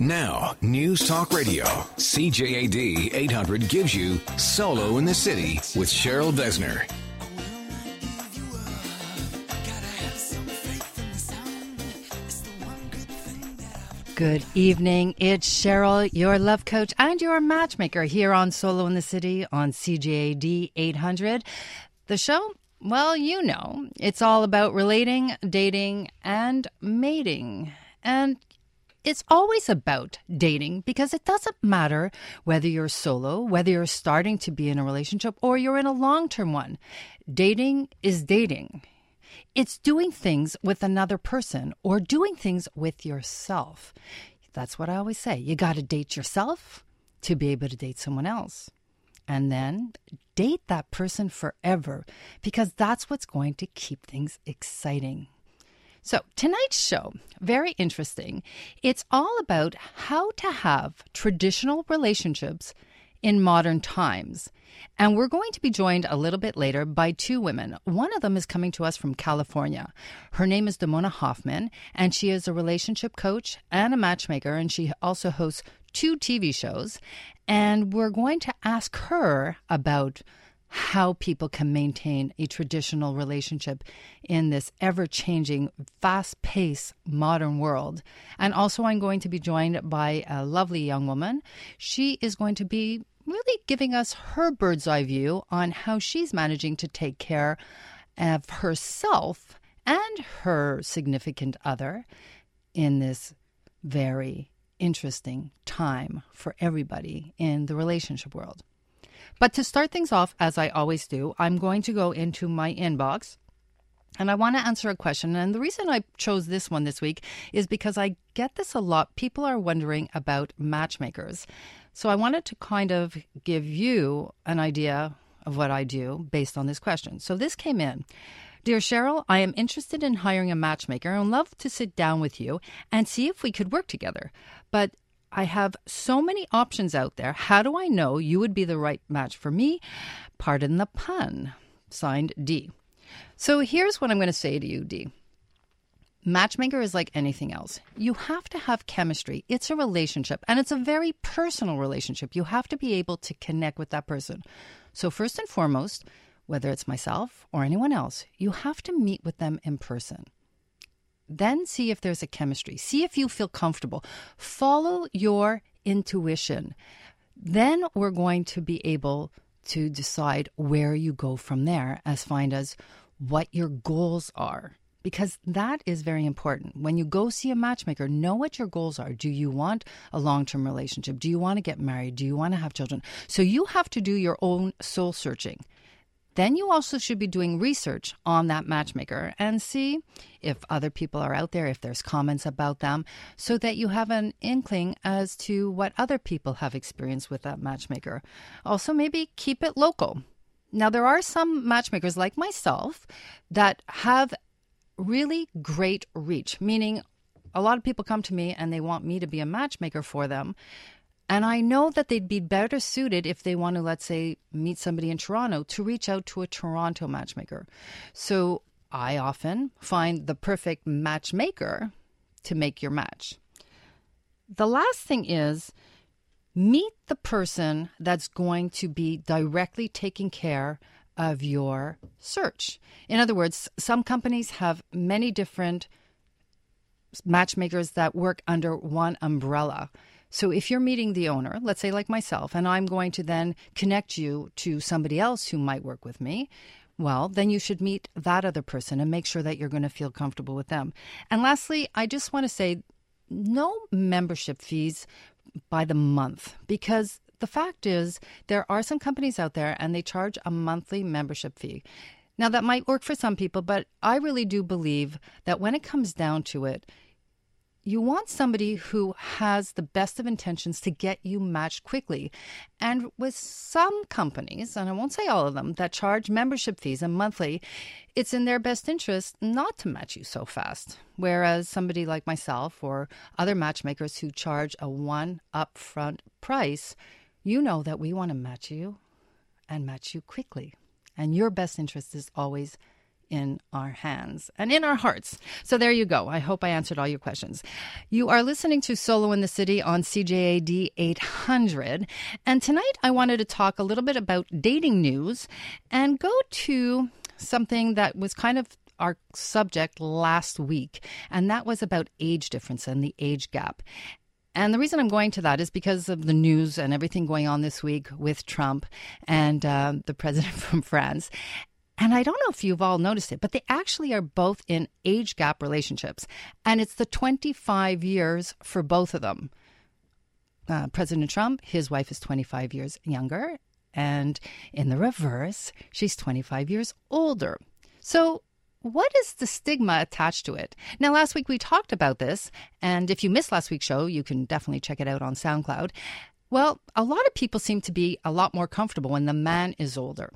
Now, News Talk Radio, CJAD 800 gives you Solo in the City with Cheryl Besner. Good evening. It's Cheryl, your love coach and your matchmaker here on Solo in the City on CJAD 800. The show, well, you know, it's all about relating, dating, and mating. And it's always about dating because it doesn't matter whether you're solo, whether you're starting to be in a relationship, or you're in a long term one. Dating is dating. It's doing things with another person or doing things with yourself. That's what I always say. You got to date yourself to be able to date someone else. And then date that person forever because that's what's going to keep things exciting. So, tonight's show, very interesting. It's all about how to have traditional relationships in modern times. And we're going to be joined a little bit later by two women. One of them is coming to us from California. Her name is Damona Hoffman, and she is a relationship coach and a matchmaker, and she also hosts two TV shows. And we're going to ask her about how people can maintain a traditional relationship in this ever changing, fast paced modern world. And also, I'm going to be joined by a lovely young woman. She is going to be really giving us her bird's eye view on how she's managing to take care of herself and her significant other in this very interesting time for everybody in the relationship world. But to start things off, as I always do, I'm going to go into my inbox and I want to answer a question. And the reason I chose this one this week is because I get this a lot. People are wondering about matchmakers. So I wanted to kind of give you an idea of what I do based on this question. So this came in. Dear Cheryl, I am interested in hiring a matchmaker and love to sit down with you and see if we could work together. But I have so many options out there. How do I know you would be the right match for me? Pardon the pun. Signed D. So here's what I'm going to say to you, D. Matchmaker is like anything else. You have to have chemistry. It's a relationship, and it's a very personal relationship. You have to be able to connect with that person. So, first and foremost, whether it's myself or anyone else, you have to meet with them in person. Then see if there's a chemistry. See if you feel comfortable. Follow your intuition. Then we're going to be able to decide where you go from there as find as what your goals are because that is very important. When you go see a matchmaker, know what your goals are. Do you want a long term relationship? Do you want to get married? Do you want to have children? So you have to do your own soul searching. Then you also should be doing research on that matchmaker and see if other people are out there, if there's comments about them, so that you have an inkling as to what other people have experienced with that matchmaker. Also, maybe keep it local. Now, there are some matchmakers like myself that have really great reach, meaning a lot of people come to me and they want me to be a matchmaker for them. And I know that they'd be better suited if they want to, let's say, meet somebody in Toronto to reach out to a Toronto matchmaker. So I often find the perfect matchmaker to make your match. The last thing is meet the person that's going to be directly taking care of your search. In other words, some companies have many different matchmakers that work under one umbrella. So if you're meeting the owner, let's say like myself, and I'm going to then connect you to somebody else who might work with me, well, then you should meet that other person and make sure that you're going to feel comfortable with them. And lastly, I just want to say no membership fees by the month because the fact is there are some companies out there and they charge a monthly membership fee. Now, that might work for some people, but I really do believe that when it comes down to it, you want somebody who has the best of intentions to get you matched quickly. And with some companies, and I won't say all of them, that charge membership fees and monthly, it's in their best interest not to match you so fast. Whereas somebody like myself or other matchmakers who charge a one upfront price, you know that we want to match you and match you quickly. And your best interest is always in our hands and in our hearts. So there you go. I hope I answered all your questions. You are listening to Solo in the City on CJAD 800. And tonight I wanted to talk a little bit about dating news and go to something that was kind of our subject last week, and that was about age difference and the age gap. And the reason I'm going to that is because of the news and everything going on this week with Trump and uh, the president from France. And I don't know if you've all noticed it, but they actually are both in age gap relationships. And it's the 25 years for both of them. Uh, President Trump, his wife is 25 years younger. And in the reverse, she's 25 years older. So what is the stigma attached to it? Now, last week we talked about this, and if you missed last week's show, you can definitely check it out on SoundCloud. Well, a lot of people seem to be a lot more comfortable when the man is older.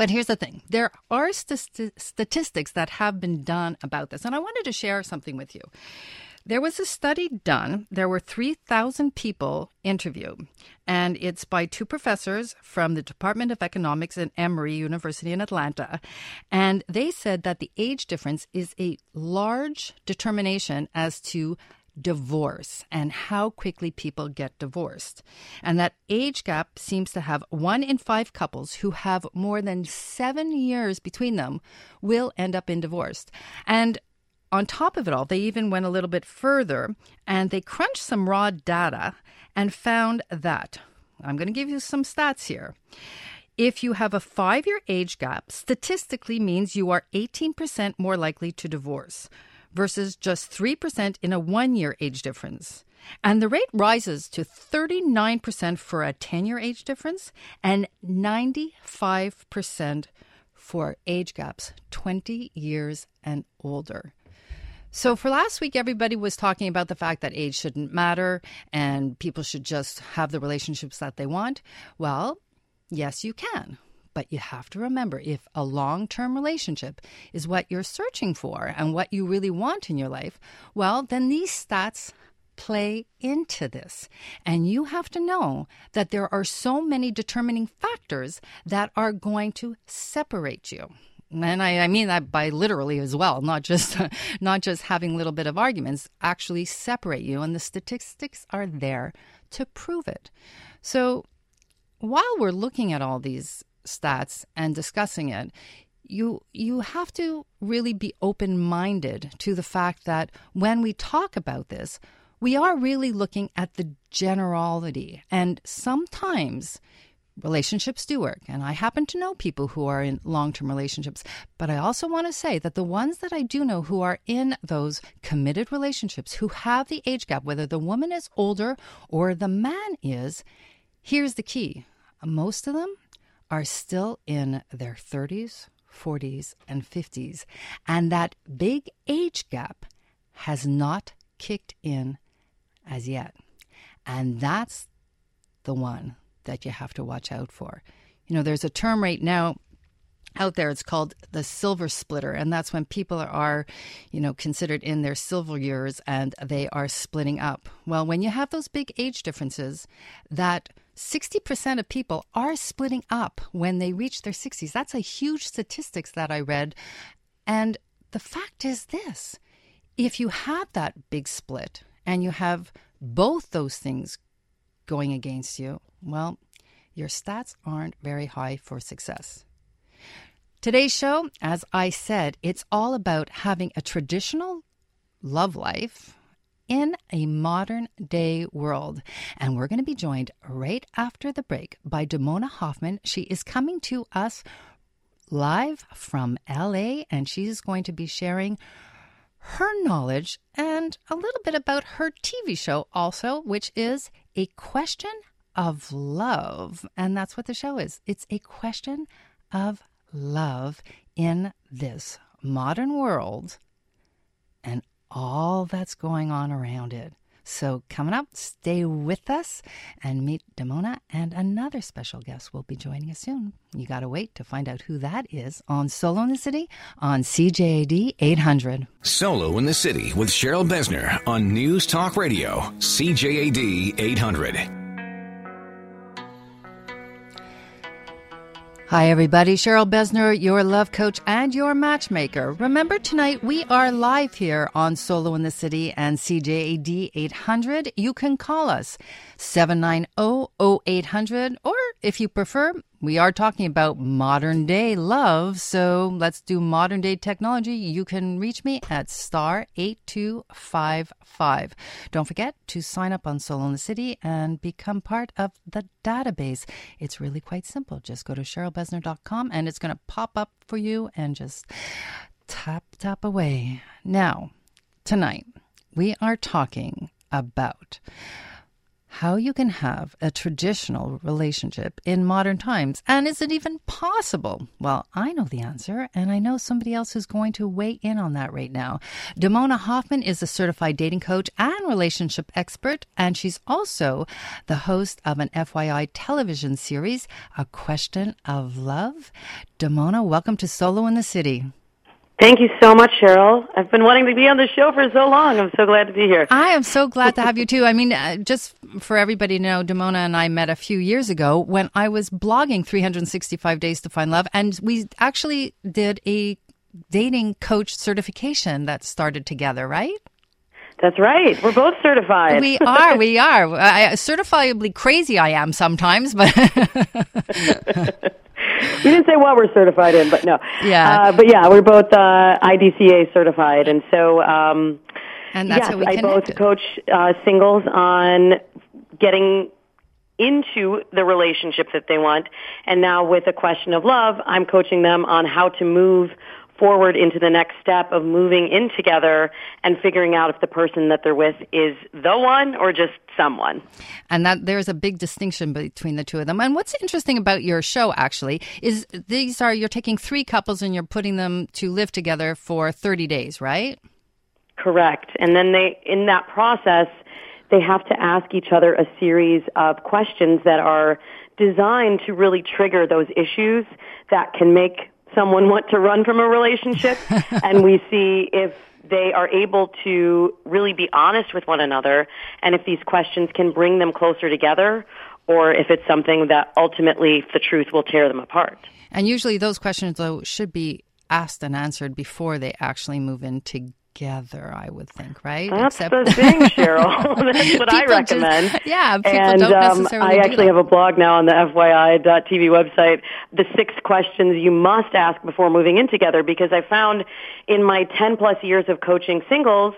But here's the thing there are st- statistics that have been done about this, and I wanted to share something with you. There was a study done. There were 3,000 people interviewed, and it's by two professors from the Department of Economics at Emory University in Atlanta. And they said that the age difference is a large determination as to divorce and how quickly people get divorced. And that age gap seems to have one in five couples who have more than seven years between them will end up in divorce. And on top of it all, they even went a little bit further and they crunched some raw data and found that I'm going to give you some stats here. If you have a five year age gap, statistically means you are 18% more likely to divorce versus just 3% in a one year age difference. And the rate rises to 39% for a 10 year age difference and 95% for age gaps 20 years and older. So, for last week, everybody was talking about the fact that age shouldn't matter and people should just have the relationships that they want. Well, yes, you can. But you have to remember if a long term relationship is what you're searching for and what you really want in your life, well, then these stats play into this. And you have to know that there are so many determining factors that are going to separate you and I, I, mean that by literally as well, not just not just having a little bit of arguments, actually separate you, and the statistics are there to prove it. So while we're looking at all these stats and discussing it, you you have to really be open minded to the fact that when we talk about this, we are really looking at the generality, and sometimes relationships do work. And I happen to know people who are in long term relationships. But I also want to say that the ones that I do know who are in those committed relationships, who have the age gap, whether the woman is older or the man is, here's the key most of them are still in their 30s, 40s, and 50s. And that big age gap has not kicked in as yet. And that's the one that you have to watch out for. You know, there's a term right now out there it's called the silver splitter and that's when people are you know considered in their silver years and they are splitting up well when you have those big age differences that 60% of people are splitting up when they reach their 60s that's a huge statistics that i read and the fact is this if you have that big split and you have both those things going against you well, your stats aren't very high for success. Today's show, as I said, it's all about having a traditional love life in a modern day world. And we're going to be joined right after the break by Damona Hoffman. She is coming to us live from LA and she's going to be sharing her knowledge and a little bit about her TV show also, which is A Question of love. And that's what the show is it's a question of love in this modern world and all that's going on around it. So, coming up, stay with us and meet Damona, and another special guest will be joining us soon. You got to wait to find out who that is on Solo in the City on CJAD 800. Solo in the City with Cheryl Besner on News Talk Radio, CJAD 800. Hi, everybody. Cheryl Besner, your love coach and your matchmaker. Remember, tonight we are live here on Solo in the City and CJAD 800. You can call us 790 0800, or if you prefer, we are talking about modern day love, so let's do modern day technology. You can reach me at star 8255. Don't forget to sign up on Solo in the City and become part of the database. It's really quite simple. Just go to CherylBesner.com and it's going to pop up for you and just tap, tap away. Now, tonight, we are talking about how you can have a traditional relationship in modern times. And is it even possible? Well, I know the answer, and I know somebody else is going to weigh in on that right now. Damona Hoffman is a certified dating coach and relationship expert, and she's also the host of an FYI television series, A Question of Love. Damona, welcome to Solo in the City. Thank you so much, Cheryl. I've been wanting to be on the show for so long. I'm so glad to be here. I am so glad to have you too. I mean, uh, just for everybody to know, Damona and I met a few years ago when I was blogging 365 Days to Find Love, and we actually did a dating coach certification that started together, right? That's right. We're both certified. We are. We are. I, certifiably crazy I am sometimes, but. you didn't say what we're certified in, but no. Yeah. Uh, but yeah, we're both uh, IDCA certified, and so. Um, and that's yes, how we I both coach uh, singles on getting into the relationship that they want, and now with a question of love, I'm coaching them on how to move forward into the next step of moving in together and figuring out if the person that they're with is the one or just someone. And that there's a big distinction between the two of them. And what's interesting about your show actually is these are you're taking three couples and you're putting them to live together for 30 days, right? Correct. And then they in that process they have to ask each other a series of questions that are designed to really trigger those issues that can make someone want to run from a relationship and we see if they are able to really be honest with one another and if these questions can bring them closer together or if it's something that ultimately the truth will tear them apart. And usually those questions though should be asked and answered before they actually move in together together, I would think, right? That's Except the thing, Cheryl. That's what I recommend. Just, yeah, people and, don't um, necessarily. I actually have a blog now on the FYI.tv website. The six questions you must ask before moving in together, because I found in my 10 plus years of coaching singles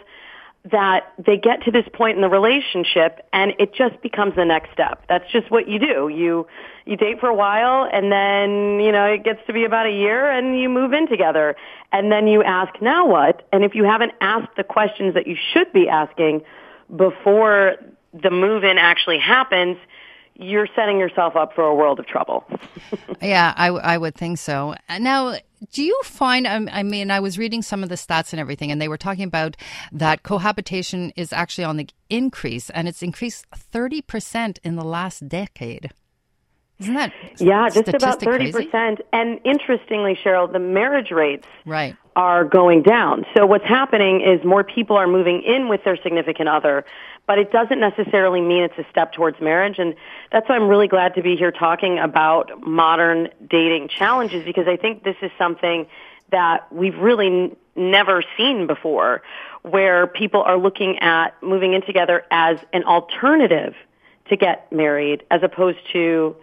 that they get to this point in the relationship and it just becomes the next step. That's just what you do. You you date for a while and then, you know, it gets to be about a year and you move in together. And then you ask, now what? And if you haven't asked the questions that you should be asking before the move in actually happens, you're setting yourself up for a world of trouble. yeah, I, I would think so. Now, do you find, I mean, I was reading some of the stats and everything, and they were talking about that cohabitation is actually on the increase, and it's increased 30% in the last decade. Isn't that yeah, just about thirty percent? And interestingly, Cheryl, the marriage rates right. Are going down. So what's happening is more people are moving in with their significant other, but it doesn't necessarily mean it's a step towards marriage. And that's why I'm really glad to be here talking about modern dating challenges because I think this is something that we've really n- never seen before, where people are looking at moving in together as an alternative to get married, as opposed to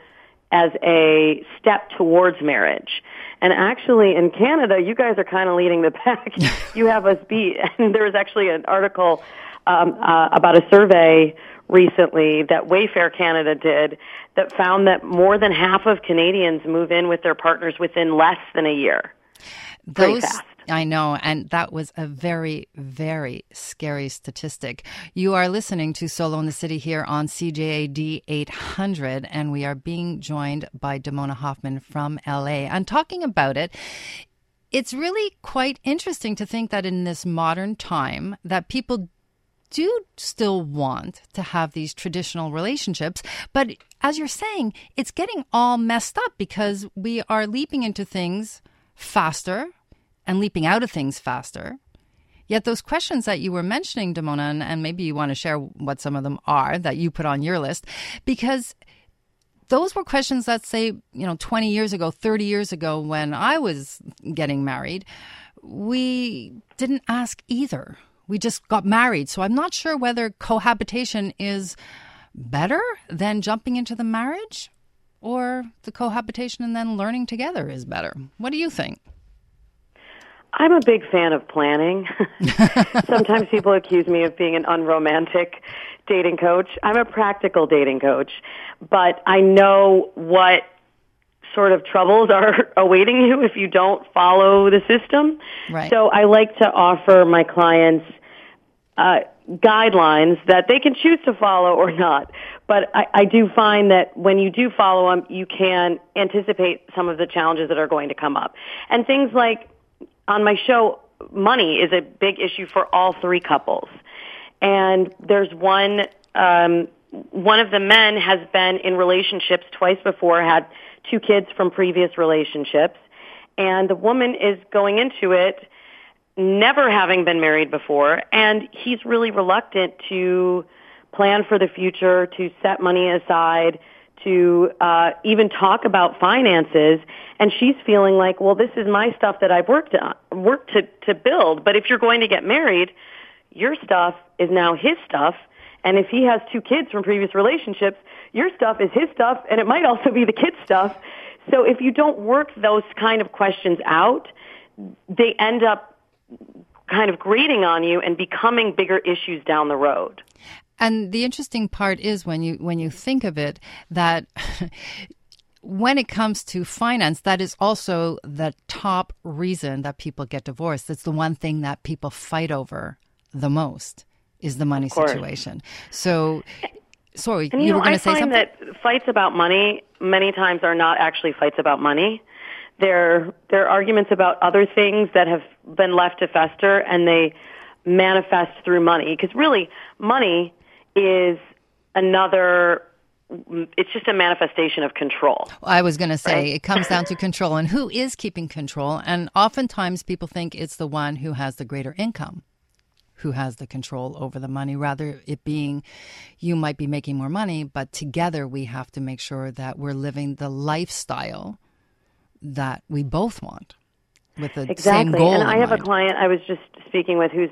as a step towards marriage. And actually in Canada, you guys are kind of leading the pack. you have us beat. And there was actually an article um, uh, about a survey recently that Wayfair Canada did that found that more than half of Canadians move in with their partners within less than a year. Those, I know, and that was a very, very scary statistic. You are listening to Solo in the City here on CJAD 800, and we are being joined by Damona Hoffman from LA and talking about it. It's really quite interesting to think that in this modern time that people do still want to have these traditional relationships, but as you're saying, it's getting all messed up because we are leaping into things faster and leaping out of things faster. Yet those questions that you were mentioning, Damona, and, and maybe you want to share what some of them are that you put on your list, because those were questions that say, you know, 20 years ago, 30 years ago when I was getting married, we didn't ask either. We just got married. So I'm not sure whether cohabitation is better than jumping into the marriage or the cohabitation and then learning together is better. What do you think? I'm a big fan of planning. Sometimes people accuse me of being an unromantic dating coach. I'm a practical dating coach, but I know what sort of troubles are awaiting you if you don't follow the system. Right. So I like to offer my clients uh, guidelines that they can choose to follow or not. But I, I do find that when you do follow them, you can anticipate some of the challenges that are going to come up. And things like on my show, money is a big issue for all three couples. And there's one, um, one of the men has been in relationships twice before, had two kids from previous relationships, and the woman is going into it never having been married before, and he's really reluctant to plan for the future, to set money aside, to uh, even talk about finances. And she's feeling like, well, this is my stuff that I've worked on, worked to to build. But if you're going to get married, your stuff is now his stuff. And if he has two kids from previous relationships, your stuff is his stuff, and it might also be the kids' stuff. So if you don't work those kind of questions out, they end up kind of grating on you and becoming bigger issues down the road. And the interesting part is when you when you think of it that when it comes to finance, that is also the top reason that people get divorced. It's the one thing that people fight over the most is the money situation. So, sorry, and, you, you know, were going to say find something. that fights about money many times are not actually fights about money. They're they're arguments about other things that have been left to fester, and they manifest through money. Because really, money is another it's just a manifestation of control. I was going to say Right. it comes down to control and who is keeping control. And oftentimes people think it's the one who has the greater income who has the control over the money, rather it being you might be making more money, but together we have to make sure that we're living the lifestyle that we both want with the Exactly. same goal. and I have mind. a client I was just speaking with who's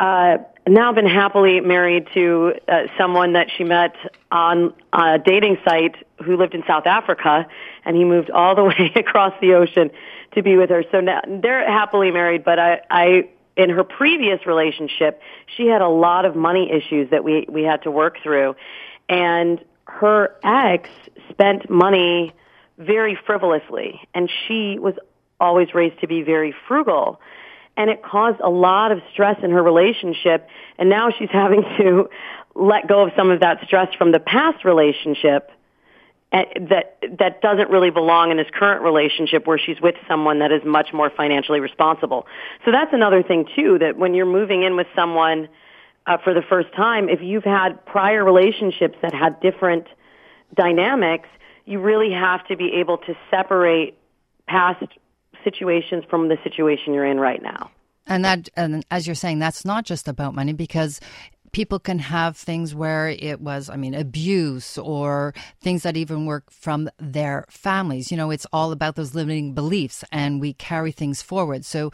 uh, now been happily married to uh, someone that she met on a dating site who lived in South Africa, and he moved all the way across the ocean to be with her. So now they're happily married, but I, I in her previous relationship, she had a lot of money issues that we we had to work through, and her ex spent money very frivolously, and she was always raised to be very frugal. And it caused a lot of stress in her relationship, and now she's having to let go of some of that stress from the past relationship eh, that that doesn't really belong in this current relationship where she's with someone that is much more financially responsible. So that's another thing too that when you're moving in with someone uh, for the first time, if you've had prior relationships that had different dynamics, you really have to be able to separate past situations from the situation you're in right now. And that, and as you're saying, that's not just about money because people can have things where it was, I mean, abuse or things that even work from their families. You know, it's all about those limiting beliefs and we carry things forward. So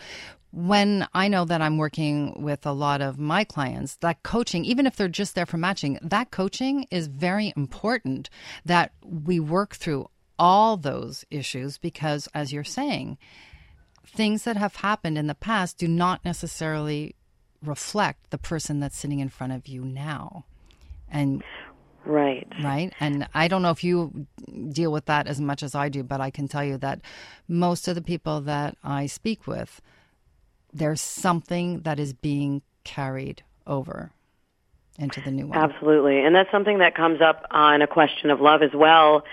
when I know that I'm working with a lot of my clients, that coaching, even if they're just there for matching, that coaching is very important that we work through all those issues because, as you're saying, things that have happened in the past do not necessarily reflect the person that's sitting in front of you now. And Right. right? And I don't know if you deal with that as much as I do, but I can tell you that most of the people that I speak with, there's something that is being carried over into the new one. Absolutely. And that's something that comes up on a question of love as well.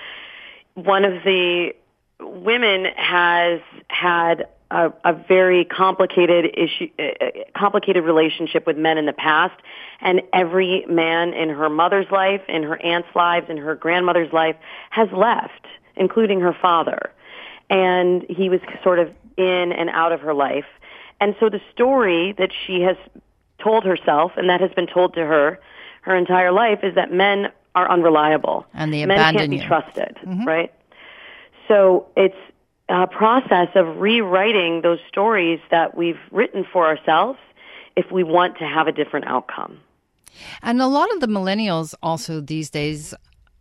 One of the women has had a, a very complicated issue, uh, complicated relationship with men in the past, and every man in her mother's life, in her aunt's lives, in her grandmother's life has left, including her father. And he was sort of in and out of her life. And so the story that she has told herself, and that has been told to her her entire life, is that men are unreliable. And they Men abandon can't be you. trusted, mm-hmm. right? So it's a process of rewriting those stories that we've written for ourselves if we want to have a different outcome. And a lot of the millennials also these days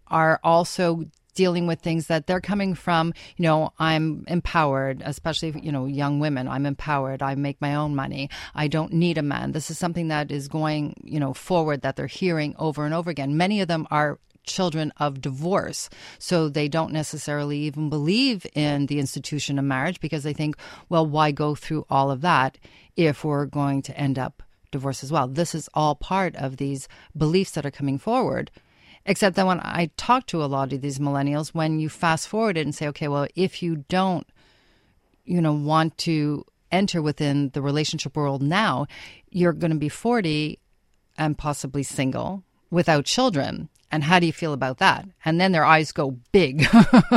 are also dealing with things that they're coming from, you know, I'm empowered, especially, you know, young women. I'm empowered. I make my own money. I don't need a man. This is something that is going, you know, forward that they're hearing over and over again. Many of them are children of divorce. So they don't necessarily even believe in the institution of marriage because they think, well, why go through all of that if we're going to end up divorced as well? This is all part of these beliefs that are coming forward. Except that when I talk to a lot of these millennials, when you fast forward it and say, okay, well, if you don't, you know, want to enter within the relationship world now, you're going to be 40 and possibly single without children. And how do you feel about that? And then their eyes go big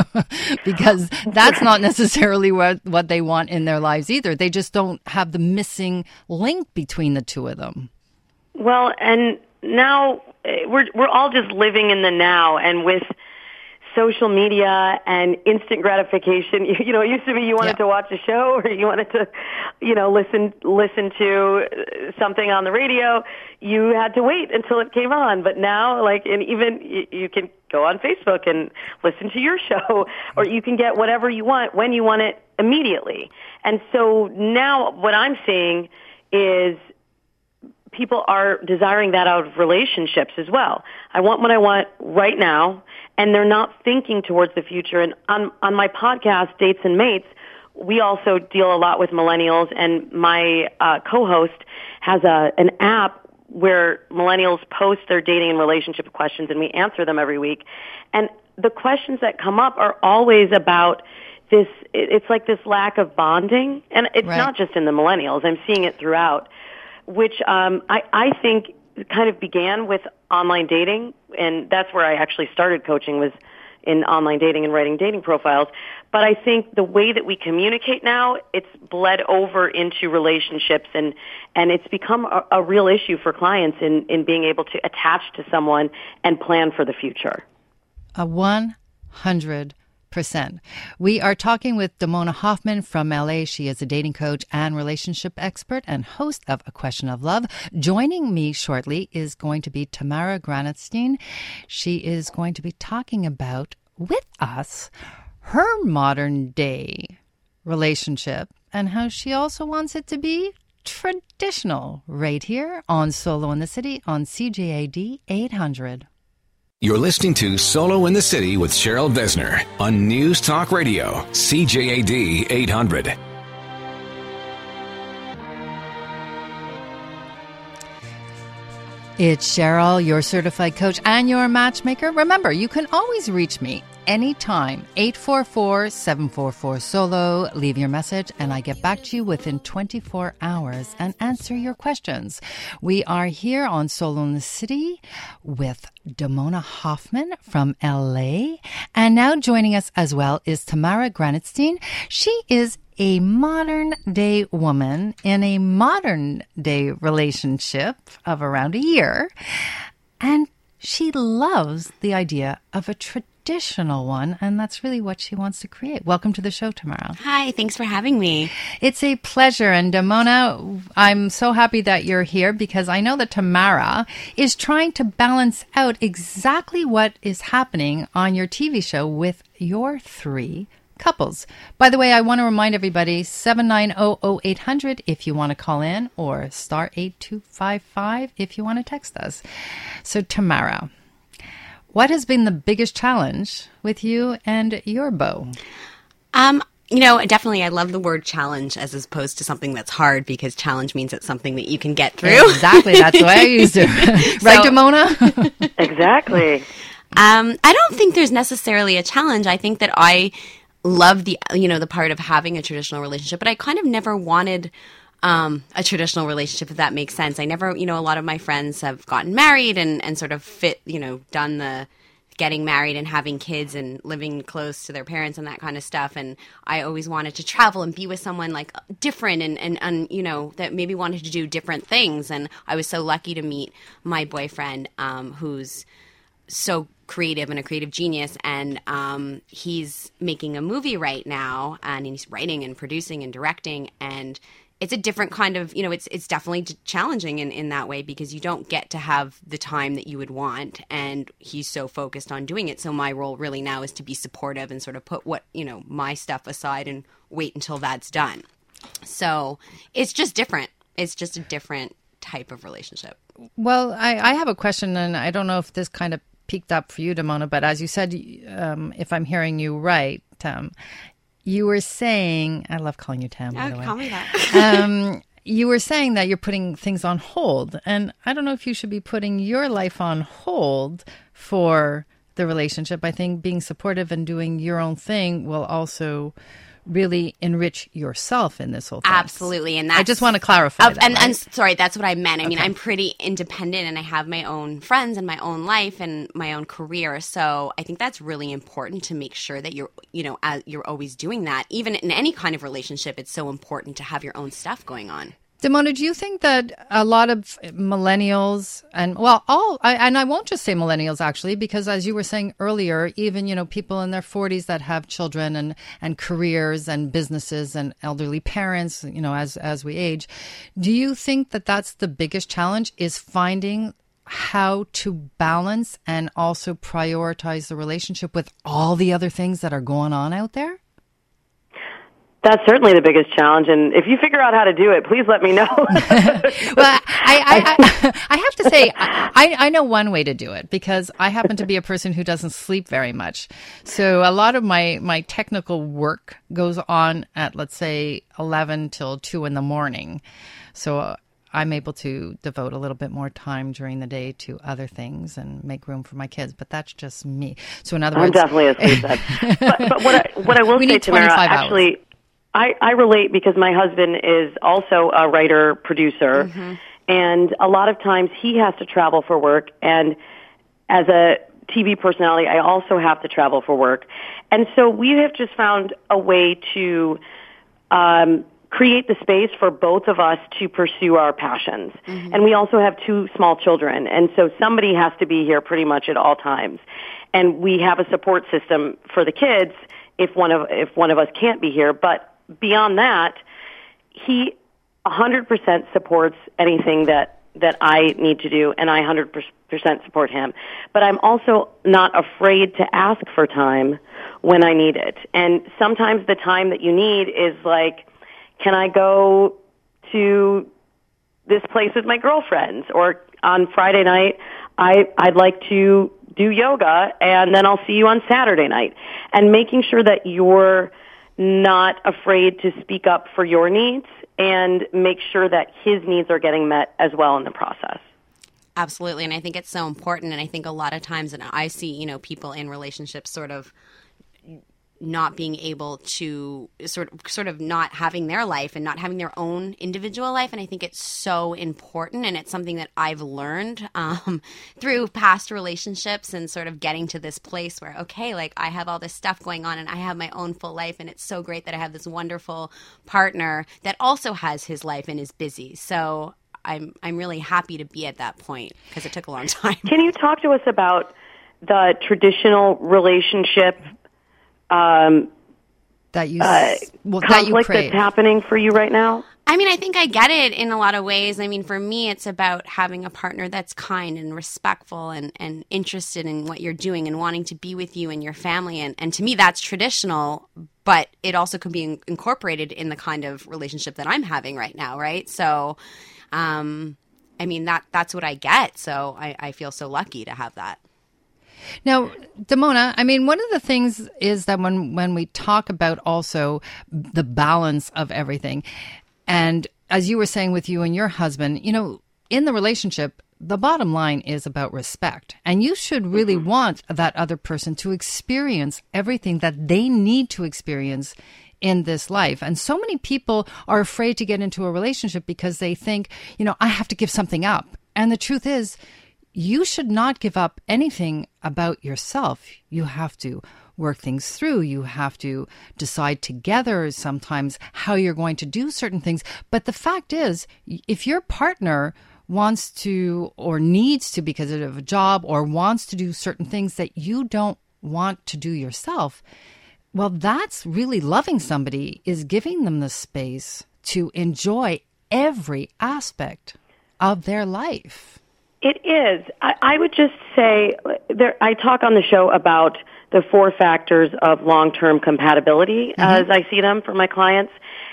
because that's not necessarily what, what they want in their lives either. They just don't have the missing link between the two of them. Well, and now we're we're all just living in the now, and with social media and instant gratification, you, you know, it used to be you wanted Yeah. to watch a show or you wanted to, you know, listen listen to uh, something on the radio. You had to wait until it came on, but now, like, and even you, you can go on Facebook and listen to your show, or you can get whatever you want when you want it immediately. And so now, what I'm seeing is people are desiring that out of relationships as well. I want what I want right now, and they're not thinking towards the future. And on, on my podcast, Dates and Mates, we also deal a lot with millennials, and my uh, co-host has a an app where millennials post their dating and relationship questions, and we answer them every week. And the questions that come up are always about this. It's like this lack of bonding, and it's Right. not just in the millennials. I'm seeing it throughout which um, I, I think kind of began with online dating, and that's where I actually started coaching was in online dating and writing dating profiles. But I think the way that we communicate now, it's bled over into relationships, and and it's become a, a real issue for clients in in being able to attach to someone and plan for the future. A 100%. We are talking with Damona Hoffman from LA. She is a dating coach and relationship expert and host of A Question of Love. Joining me shortly is going to be Tamara Granatstein. She is going to be talking about with us her modern day relationship and how she also wants it to be traditional right here on Solo in the City on CJAD 800. You're listening to Solo in the City with Cheryl Besner on News Talk Radio, CJAD 800. It's Cheryl, your certified coach and your matchmaker. Remember, you can always reach me anytime. 844 744 Solo. Leave your message and I get back to you within 24 hours and answer your questions. We are here on Solo in the City with Damona Hoffman from LA. And now joining us as well is Tamara Granatstein. She is a modern day woman in a modern day relationship of around a year. And she loves the idea of a traditional one, and that's really what she wants to create. Welcome to the show, Tamara. Hi, thanks for having me. It's a pleasure. And Damona, I'm so happy that you're here because I know that Tamara is trying to balance out exactly what is happening on your TV show with your three couples. By the way, I want to remind everybody 7900800 if you want to call in or star 8255 if you want to text us. So Tamara, what has been the biggest challenge with you and your beau? Um, you know, definitely I love the word challenge as opposed to something that's hard because challenge means it's something that you can get through. Exactly, that's the way I used it. right, So- Damona? Exactly. Um, I don't think there's necessarily a challenge. I think that I love the you know the part of having a traditional relationship, but I kind of never wanted um, a traditional relationship, if that makes sense. I never, you know, a lot of my friends have gotten married and and sort of fit, you know, done the getting married and having kids and living close to their parents and that kind of stuff and I always wanted to travel and be with someone like different and, and, and you know that maybe wanted to do different things and I was so lucky to meet my boyfriend um, who's so creative and a creative genius and um, he's making a movie right now and he's writing and producing and directing and it's a different kind of you know it's it's definitely challenging in, in that way because you don't get to have the time that you would want and he's so focused on doing it. So my role really now is to be supportive and sort of put what you know my stuff aside and wait until that's done. So it's just different. It's just a different type of relationship. Well i, I have a question and i don't know if this kind of peaked up for you damona but as you said um, if i'm hearing you right um, you were saying, I love calling you Tam. By oh, the way. call me that. um, you were saying that you're putting things on hold, and I don't know if you should be putting your life on hold for the relationship. I think being supportive and doing your own thing will also really enrich yourself in this whole thing. Absolutely, and that I just want to clarify. Uh, that, and, right? and sorry, that's what I meant. I okay. mean, I'm pretty independent, and I have my own friends and my own life and my own career. So I think that's really important to make sure that you're, you know, you're always doing that. Even in any kind of relationship, it's so important to have your own stuff going on. Damona, do you think that a lot of millennials and well, all I, and I won't just say millennials actually, because as you were saying earlier, even you know people in their forties that have children and and careers and businesses and elderly parents, you know, as as we age, do you think that that's the biggest challenge is finding how to balance and also prioritize the relationship with all the other things that are going on out there? That's certainly the biggest challenge, and if you figure out how to do it, please let me know. well, I, I, I, I, have to say, I, I know one way to do it because I happen to be a person who doesn't sleep very much. So a lot of my, my technical work goes on at, let's say, 11 till 2 in the morning. So I'm able to devote a little bit more time during the day to other things and make room for my kids. But that's just me. So in other I'm definitely a sleep but, but what I, what I will we say, need Tamara, actually. Hours. I, I relate because my husband is also a writer producer. Mm-hmm. and a lot of times he has to travel for work. And as a TV personality I also have to travel for work. And so we have just found a way to um, create the space for both of us to pursue our passions. Mm-hmm. and we also have two small children. And so somebody has to be here pretty much at all times. And we have a support system for the kids if one of if one of us can't be here. But beyond that, he 100% supports anything that that I need to do, and I 100% support him. But I'm also not afraid to ask for time when I need it. And sometimes the time that you need is like, can I go to this place with my girlfriends, or on Friday night, I I'd like to do yoga, and then I'll see you on Saturday night, and making sure that you're not afraid to speak up for your needs and make sure that his needs are getting met as well in the process. Absolutely. And I think it's so important. And I think a lot of times, and I see, you know, people in relationships sort of not being able to sort of sort of not having their life and not having their own individual life. And i think it's so important and it's something that i've learned um, through past relationships and sort of getting to this place where okay like i have all this stuff going on and i have my own full life and it's so great that i have this wonderful partner that also has his life and is busy. So i'm i'm really happy to be at that point because it took a long time. Can you talk to us about the traditional relationship um, that you uh, well, that you conflict crave. that's happening for you right now? I mean, I think I get it in a lot of ways. I mean, for me, it's about having a partner that's kind and respectful and, and interested in what you're doing and wanting to be with you and your family. And, and to me, that's traditional, but it also can be in- incorporated in the kind of relationship that I'm having right now, right? So, um, I mean, that that's what I get. So I, I feel so lucky to have that. Now, Damona, I mean, one of the things is that when when we talk about also the balance of everything, and as you were saying with you and your husband, you know, in the relationship, the bottom line is about respect, and you should really mm-hmm. want that other person to experience everything that they need to experience in this life. And so many people are afraid to get into a relationship because they think, you know, I have to give something up. And the truth is, you should not give up anything about yourself. You have to work things through. You have to decide together sometimes how you're going to do certain things. But the fact is, if your partner wants to or needs to because of a job or wants to do certain things that you don't want to do yourself, well, that's really loving somebody is giving them the space to enjoy every aspect of their life. It is. I, I would just say there, I talk on the show about the four factors of long-term compatibility mm-hmm. as I see them for my clients.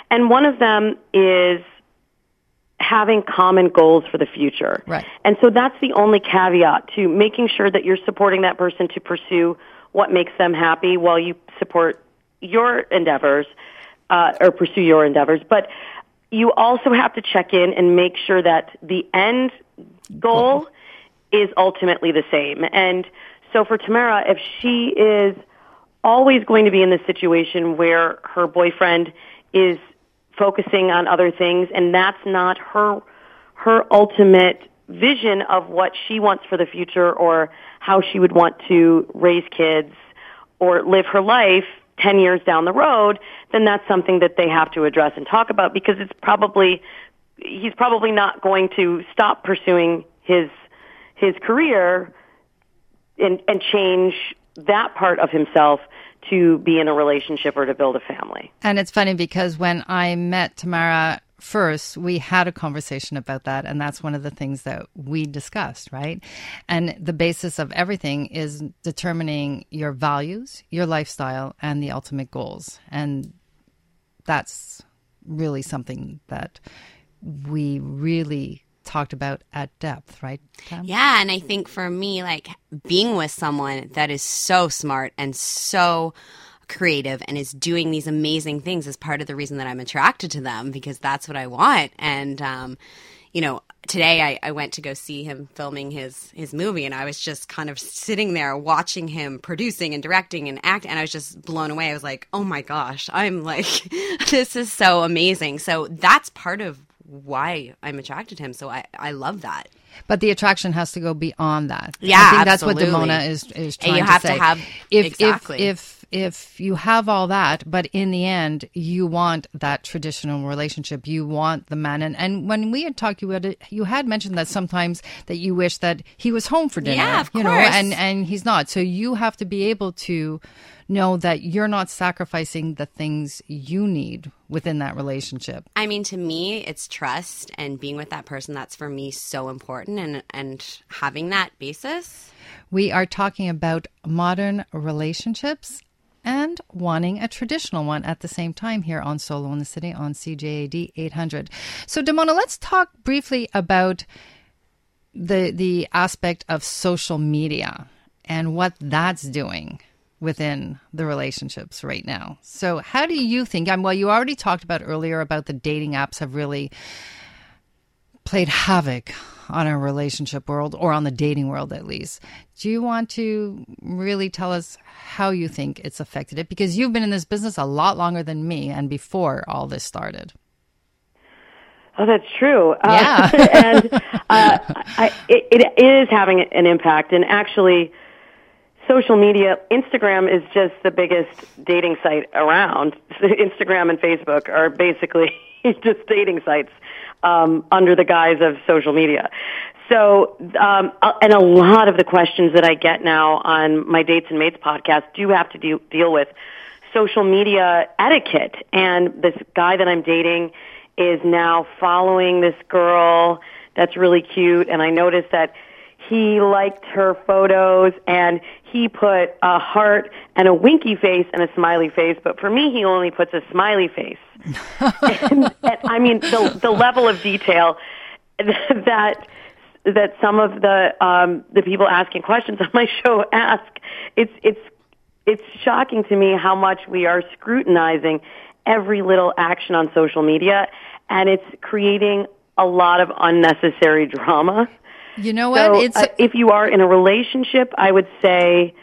And one of them is having common goals for the future. Right. And so that's the only caveat to making sure that you're supporting that person to pursue what makes them happy while you support your endeavors uh, or pursue your endeavors. But you also have to check in and make sure that the end goal is ultimately the same. And so for Tamara, if she is always going to be in this situation where her boyfriend is focusing on other things and that's not her her ultimate vision of what she wants for the future or how she would want to raise kids or live her life 10 years down the road, then that's something that they have to address and talk about because it's probably, he's probably not going to stop pursuing his, his career and, and change that part of himself to be in a relationship or to build a family. And it's funny because when I met Tamara first, we had a conversation about that. And that's one of the things that we discussed, right? And the basis of everything is determining your values, your lifestyle, and the ultimate goals. And that's really something that we really talked about at depth, right? Yeah, and I think for me, like being with someone that is so smart and so creative and is doing these amazing things is part of the reason that I'm attracted to them because that's what I want. And, um, you know, today I, I went to go see him filming his his movie and I was just kind of sitting there watching him producing and directing and act and I was just blown away. I was like, "Oh my gosh, I'm like this is so amazing." So that's part of why I'm attracted to him. So I I love that. But the attraction has to go beyond that. Yeah, I think absolutely. that's what Damona is is trying and you have to say. to have if exactly. if if if you have all that, but in the end, you want that traditional relationship. You want the man. And, and when we had talked, you had, you had mentioned that sometimes that you wish that he was home for dinner. Yeah, of you course. know, and, and he's not. So you have to be able to know that you're not sacrificing the things you need within that relationship. I mean, to me, it's trust and being with that person. That's for me so important, and and having that basis. We are talking about modern relationships and wanting a traditional one at the same time here on Solo in the City on CJAD 800. So, Damona, let's talk briefly about the the aspect of social media and what that's doing within the relationships right now. So, how do you think? I'm well, you already talked about earlier about the dating apps have really played havoc on our relationship world or on the dating world at least. Do you want to really tell us how you think it's affected it? Because you've been in this business a lot longer than me and before all this started. Oh, that's true. Yeah. Uh, and uh, I, it, it is having an impact. And actually, social media, Instagram is just the biggest dating site around. Instagram and Facebook are basically just dating sites um, under the guise of social media. So, um, uh, and a lot of the questions that I get now on my Dates and Mates podcast do have to do, deal with social media etiquette. And this guy that I'm dating is now following this girl that's really cute. And I noticed that he liked her photos and he put a heart and a winky face and a smiley face. But for me, he only puts a smiley face. and, and, I mean, the the level of detail that that some of the um, the people asking questions on my show ask, it's it's it's shocking to me how much we are scrutinizing every little action on social media, and it's creating a lot of unnecessary drama. You know what? So, it's uh, if you are in a relationship, I would say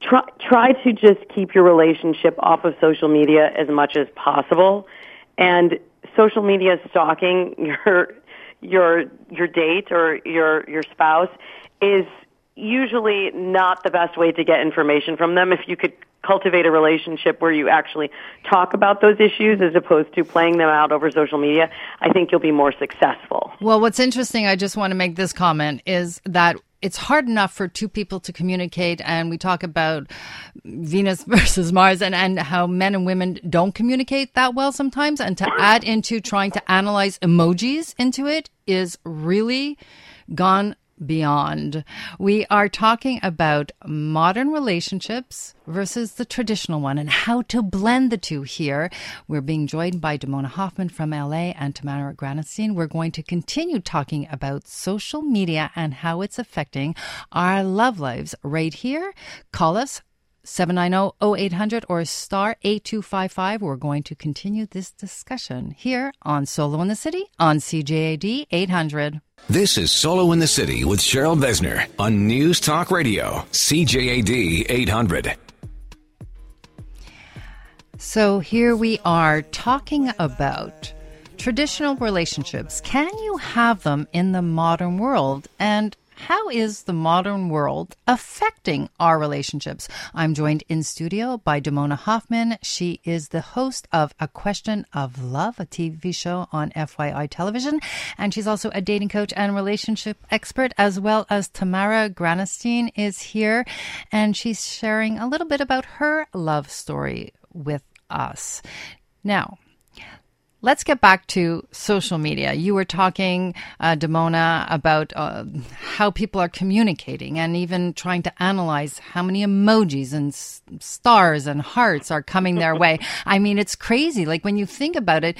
try try to just keep your relationship off of social media as much as possible. And social media stalking your your your date or your your spouse is usually not the best way to get information from them. If you could cultivate a relationship where you actually talk about those issues as opposed to playing them out over social media, I think you'll be more successful. Well, what's interesting, I just want to make this comment, is that it's hard enough for two people to communicate and we talk about Venus versus Mars and, and how men and women don't communicate that well sometimes and to add into trying to analyze emojis into it is really gone beyond. We are talking about modern relationships versus the traditional one and how to blend the two here. We're being joined by Damona Hoffman from LA and Tamara Granatstein. We're going to continue talking about social media and how it's affecting our love lives right here. Call us 790-0800 or star 8255. We're going to continue this discussion here on Solo in the City on CJAD 800. This is Solo in the City with Cheryl Besner on News Talk Radio, CJAD 800. So here we are talking about traditional relationships. Can you have them in the modern world? And how is the modern world affecting our relationships? I'm joined in studio by Damona Hoffman. She is the host of A Question of Love, a TV show on FYI television. And she's also a dating coach and relationship expert, as well as Tamara Granatstein is here. And she's sharing a little bit about her love story with us. Now, Let's get back to social media. You were talking, uh, Damona, about uh, how people are communicating and even trying to analyze how many emojis and s- stars and hearts are coming their way. I mean, it's crazy. Like when you think about it,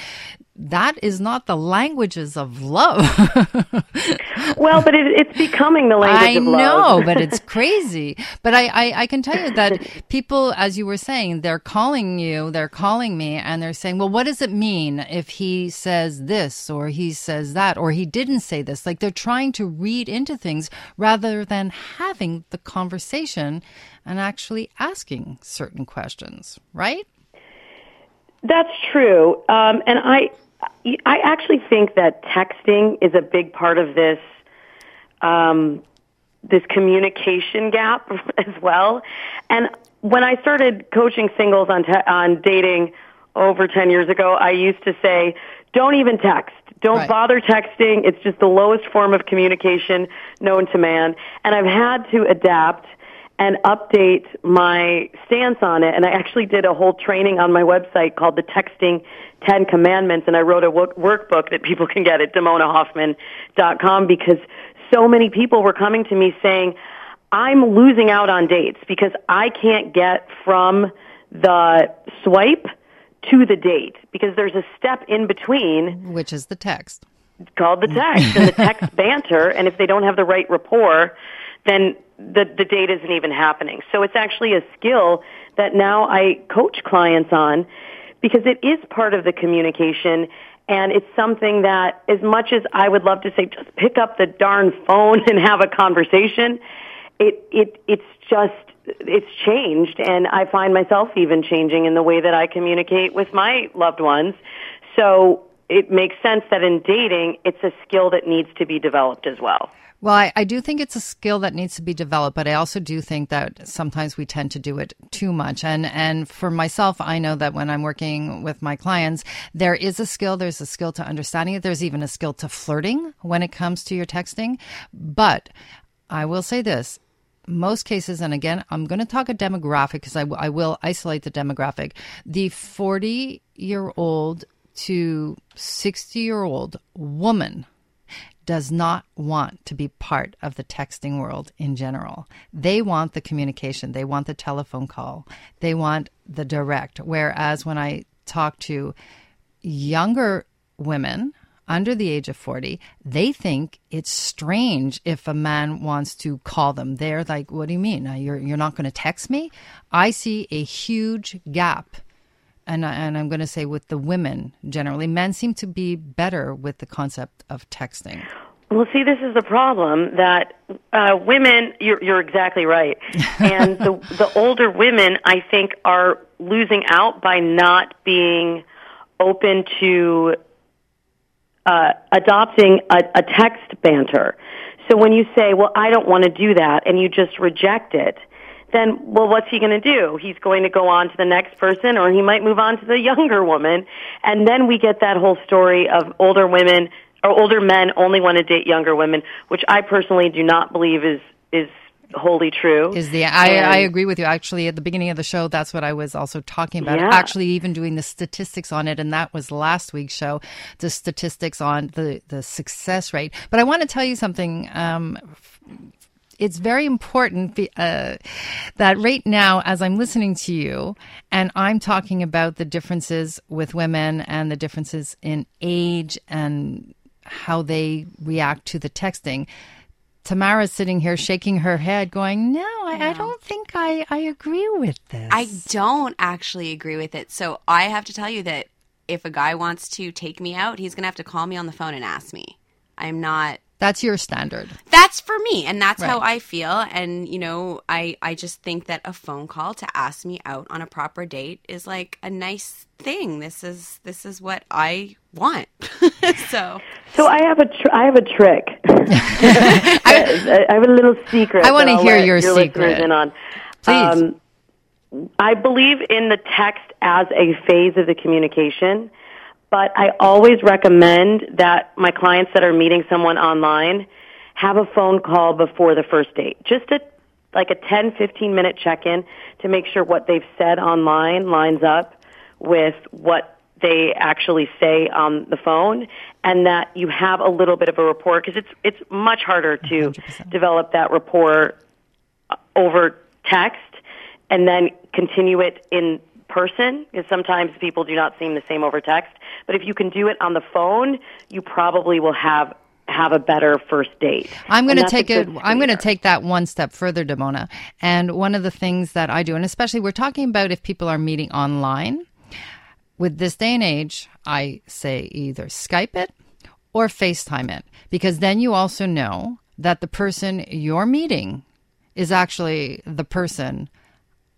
that is not the languages of love. well, but it, it's becoming the language I of love. I know, but it's crazy. But I, I, I can tell you that people, as you were saying, they're calling you, they're calling me, and they're saying, well, what does it mean if he says this or he says that or he didn't say this? Like they're trying to read into things rather than having the conversation and actually asking certain questions, right? That's true. Um, and I, I actually think that texting is a big part of this, um, this communication gap as well. And when I started coaching singles on te- on dating over 10 years ago, I used to say, don't even text. Don't Right. bother texting. It's just the lowest form of communication known to man. And I've had to adapt and update my stance on it. And I actually did a whole training on my website called the Texting 10 Commandments. And I wrote a wo- workbook that people can get at DamonaHoffman.com because so many people were coming to me saying, I'm losing out on dates because I can't get from the swipe to the date because there's a step in between Which is the text. called the text and the text banter and if they don't have the right rapport then the the date isn't even happening. So it's actually a skill that now I coach clients on because it is part of the communication and it's something that as much as I would love to say just pick up the darn phone and have a conversation it it it's just it's changed and I find myself even changing in the way that I communicate with my loved ones. So it makes sense that in dating, it's a skill that needs to be developed as well. Well, I, I do think it's a skill that needs to be developed, but I also do think that sometimes we tend to do it too much. And and for myself, I know that when I'm working with my clients, there is a skill. There's a skill to understanding it. There's even a skill to flirting when it comes to your texting. But I will say this. Most cases, and again, I'm going to talk a demographic because I, w- I will isolate the demographic. The 40 year old to 60 year old woman does not want to be part of the texting world in general. They want the communication, they want the telephone call, they want the direct. Whereas when I talk to younger women under the age of 40, they think it's strange if a man wants to call them. They're like, what do you mean? You're, you're not going to text me? I see a huge gap and I- and I'm going to say with the women generally, men seem to be better with the concept of texting. Well, see, this is the problem that uh, women. You're, you're exactly right, and the the older women, I think, are losing out by not being open to uh, adopting a, a text banter. So when you say, well, I don't want to do that, and you just reject it, then, well, what's he going to do? He's going to go on to the next person, or he might move on to the younger woman. And then we get that whole story of older women or older men only want to date younger women, which I personally do not believe is, is wholly true. Is the I, I agree with you. Actually, at the beginning of the show, that's what I was also talking about. Yeah. Actually, even doing the statistics on it, and that was last week's show. The statistics on the the success rate. But I want to tell you something. Um, it's very important uh, that right now, as I'm listening to you, and I'm talking about the differences with women and the differences in age and how they react to the texting Tamara's sitting here shaking her head, going, No, I, I, don't think I, I agree with this. I don't actually agree with it. So I have to tell you that if a guy wants to take me out, he's going to have to call me on the phone and ask me. I'm not. That's your standard. That's for me, and that's Right. how I feel. And you know, I I just think that a phone call to ask me out on a proper date is like a nice thing. This is this is what I want. so So I have a tr- I have a trick. I, I have a little secret. I wanna hear let your listeners secret. In on. Please. Um, I believe in the text as a phase of the communication, but I always recommend that my clients that are meeting someone online have a phone call before the first date. Just a like a 10, 15 minute check-in to make sure what they've said online lines up with what they actually say on the phone and that you have a little bit of a rapport because it's it's much harder to 100%. develop that rapport uh, over text and then continue it in person because sometimes people do not seem the same over text but if you can do it on the phone you probably will have have a better first date I'm going to take it. I'm going to take that one step further, Damona. And one of the things that I do, and especially we're talking about if people are meeting online. With this day and age, I say either Skype it or FaceTime it, because then you also know that the person you're meeting is actually the person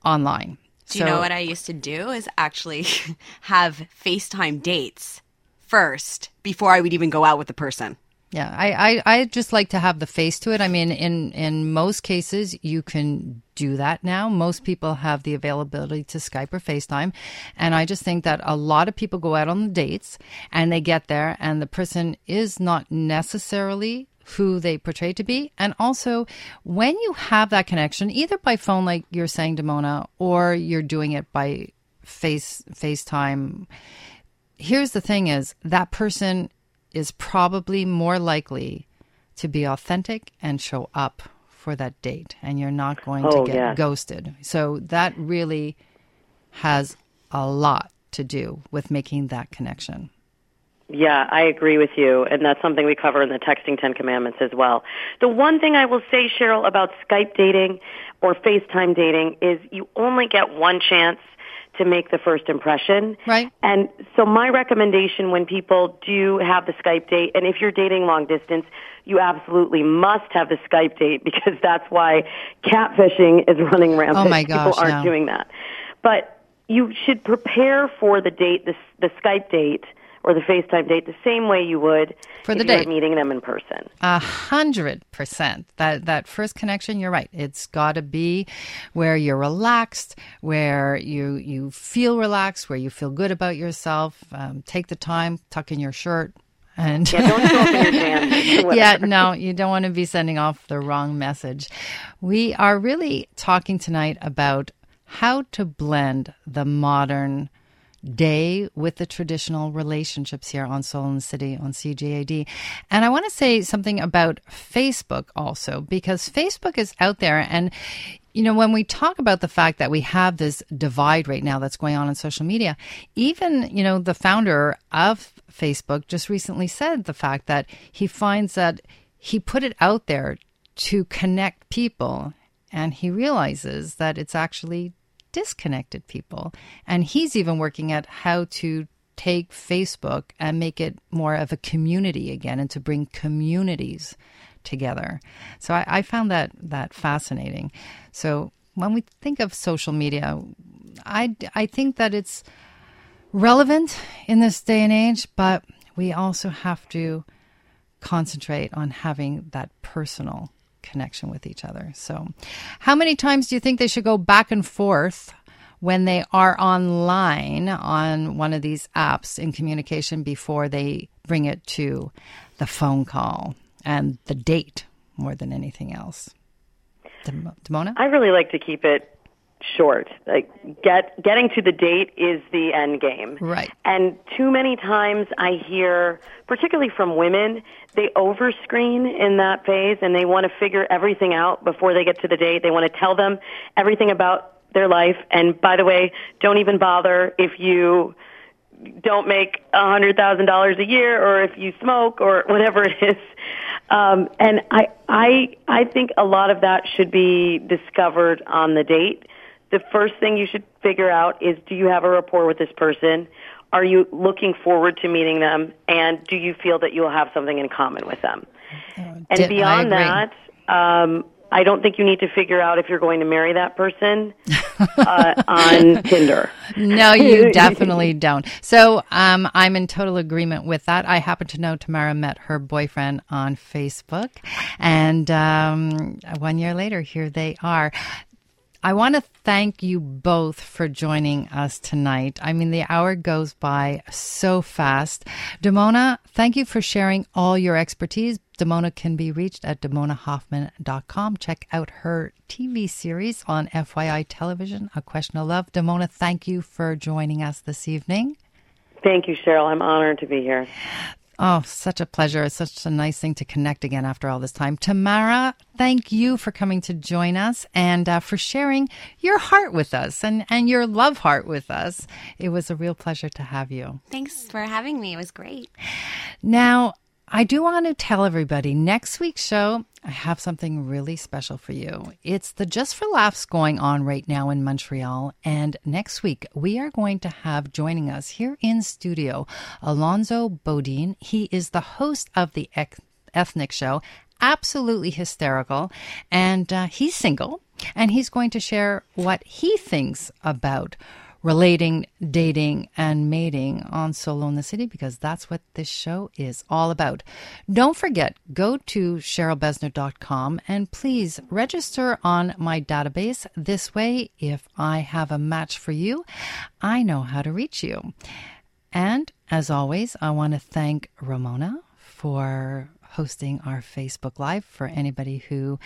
online. Do you know what I used to do? Is actually have FaceTime dates first before I would even go out with the person. Yeah, I, I, I just like to have the face to it. I mean, in, in most cases, you can do that now. Most people have the availability to Skype or FaceTime. And I just think that a lot of people go out on the dates and they get there and the person is not necessarily who they portray to be. And also, when you have that connection, either by phone, like you're saying, Damona, or you're doing it by face FaceTime, here's the thing is that person is probably more likely to be authentic and show up for that date and you're not going Oh, to get yeah. ghosted so that really has a lot to do with making that connection Yeah, I agree with you, and that's something we cover in the Texting Ten Commandments as well. The one thing I will say, Cheryl, about Skype dating or FaceTime dating is you only get one chance to make the first impression. Right. And so my recommendation when people do have the Skype date, and if you're dating long distance, you absolutely must have the Skype date because that's why catfishing is running rampant. Oh, my gosh, People aren't yeah. doing that. But you should prepare for the date, the, the Skype date or the FaceTime date the same way you would For the date. meeting them in person. A hundred percent. That that first connection, you're right. It's got to be where you're relaxed, where you you feel relaxed, where you feel good about yourself. Um, take the time, tuck in your shirt, and Yeah, don't show up in your yeah, no, you don't want to be sending off the wrong message. We are really talking tonight about how to blend the modern day with the traditional relationships here on Solo in City on CJAD. And I want to say something about Facebook also, because Facebook is out there and you know, when we talk about the fact that we have this divide right now that's going on in social media, even, you know, the founder of Facebook just recently said the fact that he finds that he put it out there to connect people and he realizes that it's actually disconnected people. And he's even working at how to take Facebook and make it more of a community again and to bring communities together. So I, I found that that fascinating. So when we think of social media, I, I think that it's relevant in this day and age, but we also have to concentrate on having that personal connection with each other. So, how many times do you think they should go back and forth when they are online on one of these apps in communication before they bring it to the phone call and the date more than anything else? Damona? I really like to keep it short. Like get getting to the date is the end game. Right. And too many times I hear, particularly from women, they overscreen in that phase and they want to figure everything out before they get to the date. They want to tell them everything about their life. And by the way, don't even bother if you don't make a hundred thousand dollars a year or if you smoke or whatever it is. Um, and I, I, I think a lot of that should be discovered on the date the first thing you should figure out is do you have a rapport with this person? Are you looking forward to meeting them? And do you feel that you'll have something in common with them? Oh, and beyond that, um, I don't think you need to figure out if you're going to marry that person uh, on Tinder. No, you definitely don't. So um, I'm in total agreement with that. I happen to know Tamara met her boyfriend on Facebook, and um, one year later, here they are. I want to thank you both for joining us tonight. I mean, the hour goes by so fast. Damona, thank you for sharing all your expertise. Damona can be reached at damonahoffman.com. Check out her TV series on FYI Television, A Question of Love. Damona, thank you for joining us this evening. Thank you, Cheryl. I'm honored to be here. Oh, such a pleasure. It's such a nice thing to connect again after all this time. Tamara, thank you for coming to join us and uh, for sharing your heart with us and, and your love heart with us. It was a real pleasure to have you. Thanks for having me. It was great. Now, I do want to tell everybody next week's show, I have something really special for you. It's the Just for Laughs going on right now in Montreal. And next week, we are going to have joining us here in studio Alonzo Bodden. He is the host of the Ethnic Show, absolutely hysterical. And uh, he's single, and he's going to share what he thinks about relating, dating, and mating on Solo in the City because that's what this show is all about. Don't forget, go to CherylBesner.com and please register on my database. This way, if I have a match for you, I know how to reach you. And as always, I want to thank Ramona for hosting our Facebook Live. For anybody who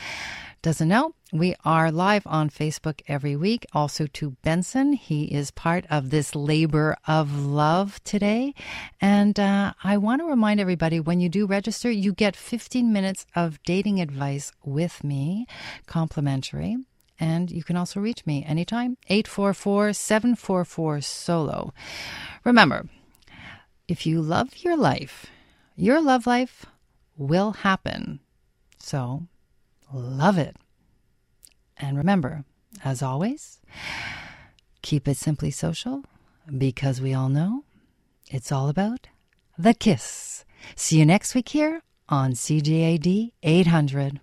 doesn't know, we are live on Facebook every week. Also to Benson, he is part of this labor of love today. And uh, I want to remind everybody when you do register, you get 15 minutes of dating advice with me, complimentary. And you can also reach me anytime, 844 744 solo. Remember, if you love your life, your love life will happen. So, love it. And remember, as always, keep it simply social because we all know it's all about the kiss. See you next week here on CJAD 800.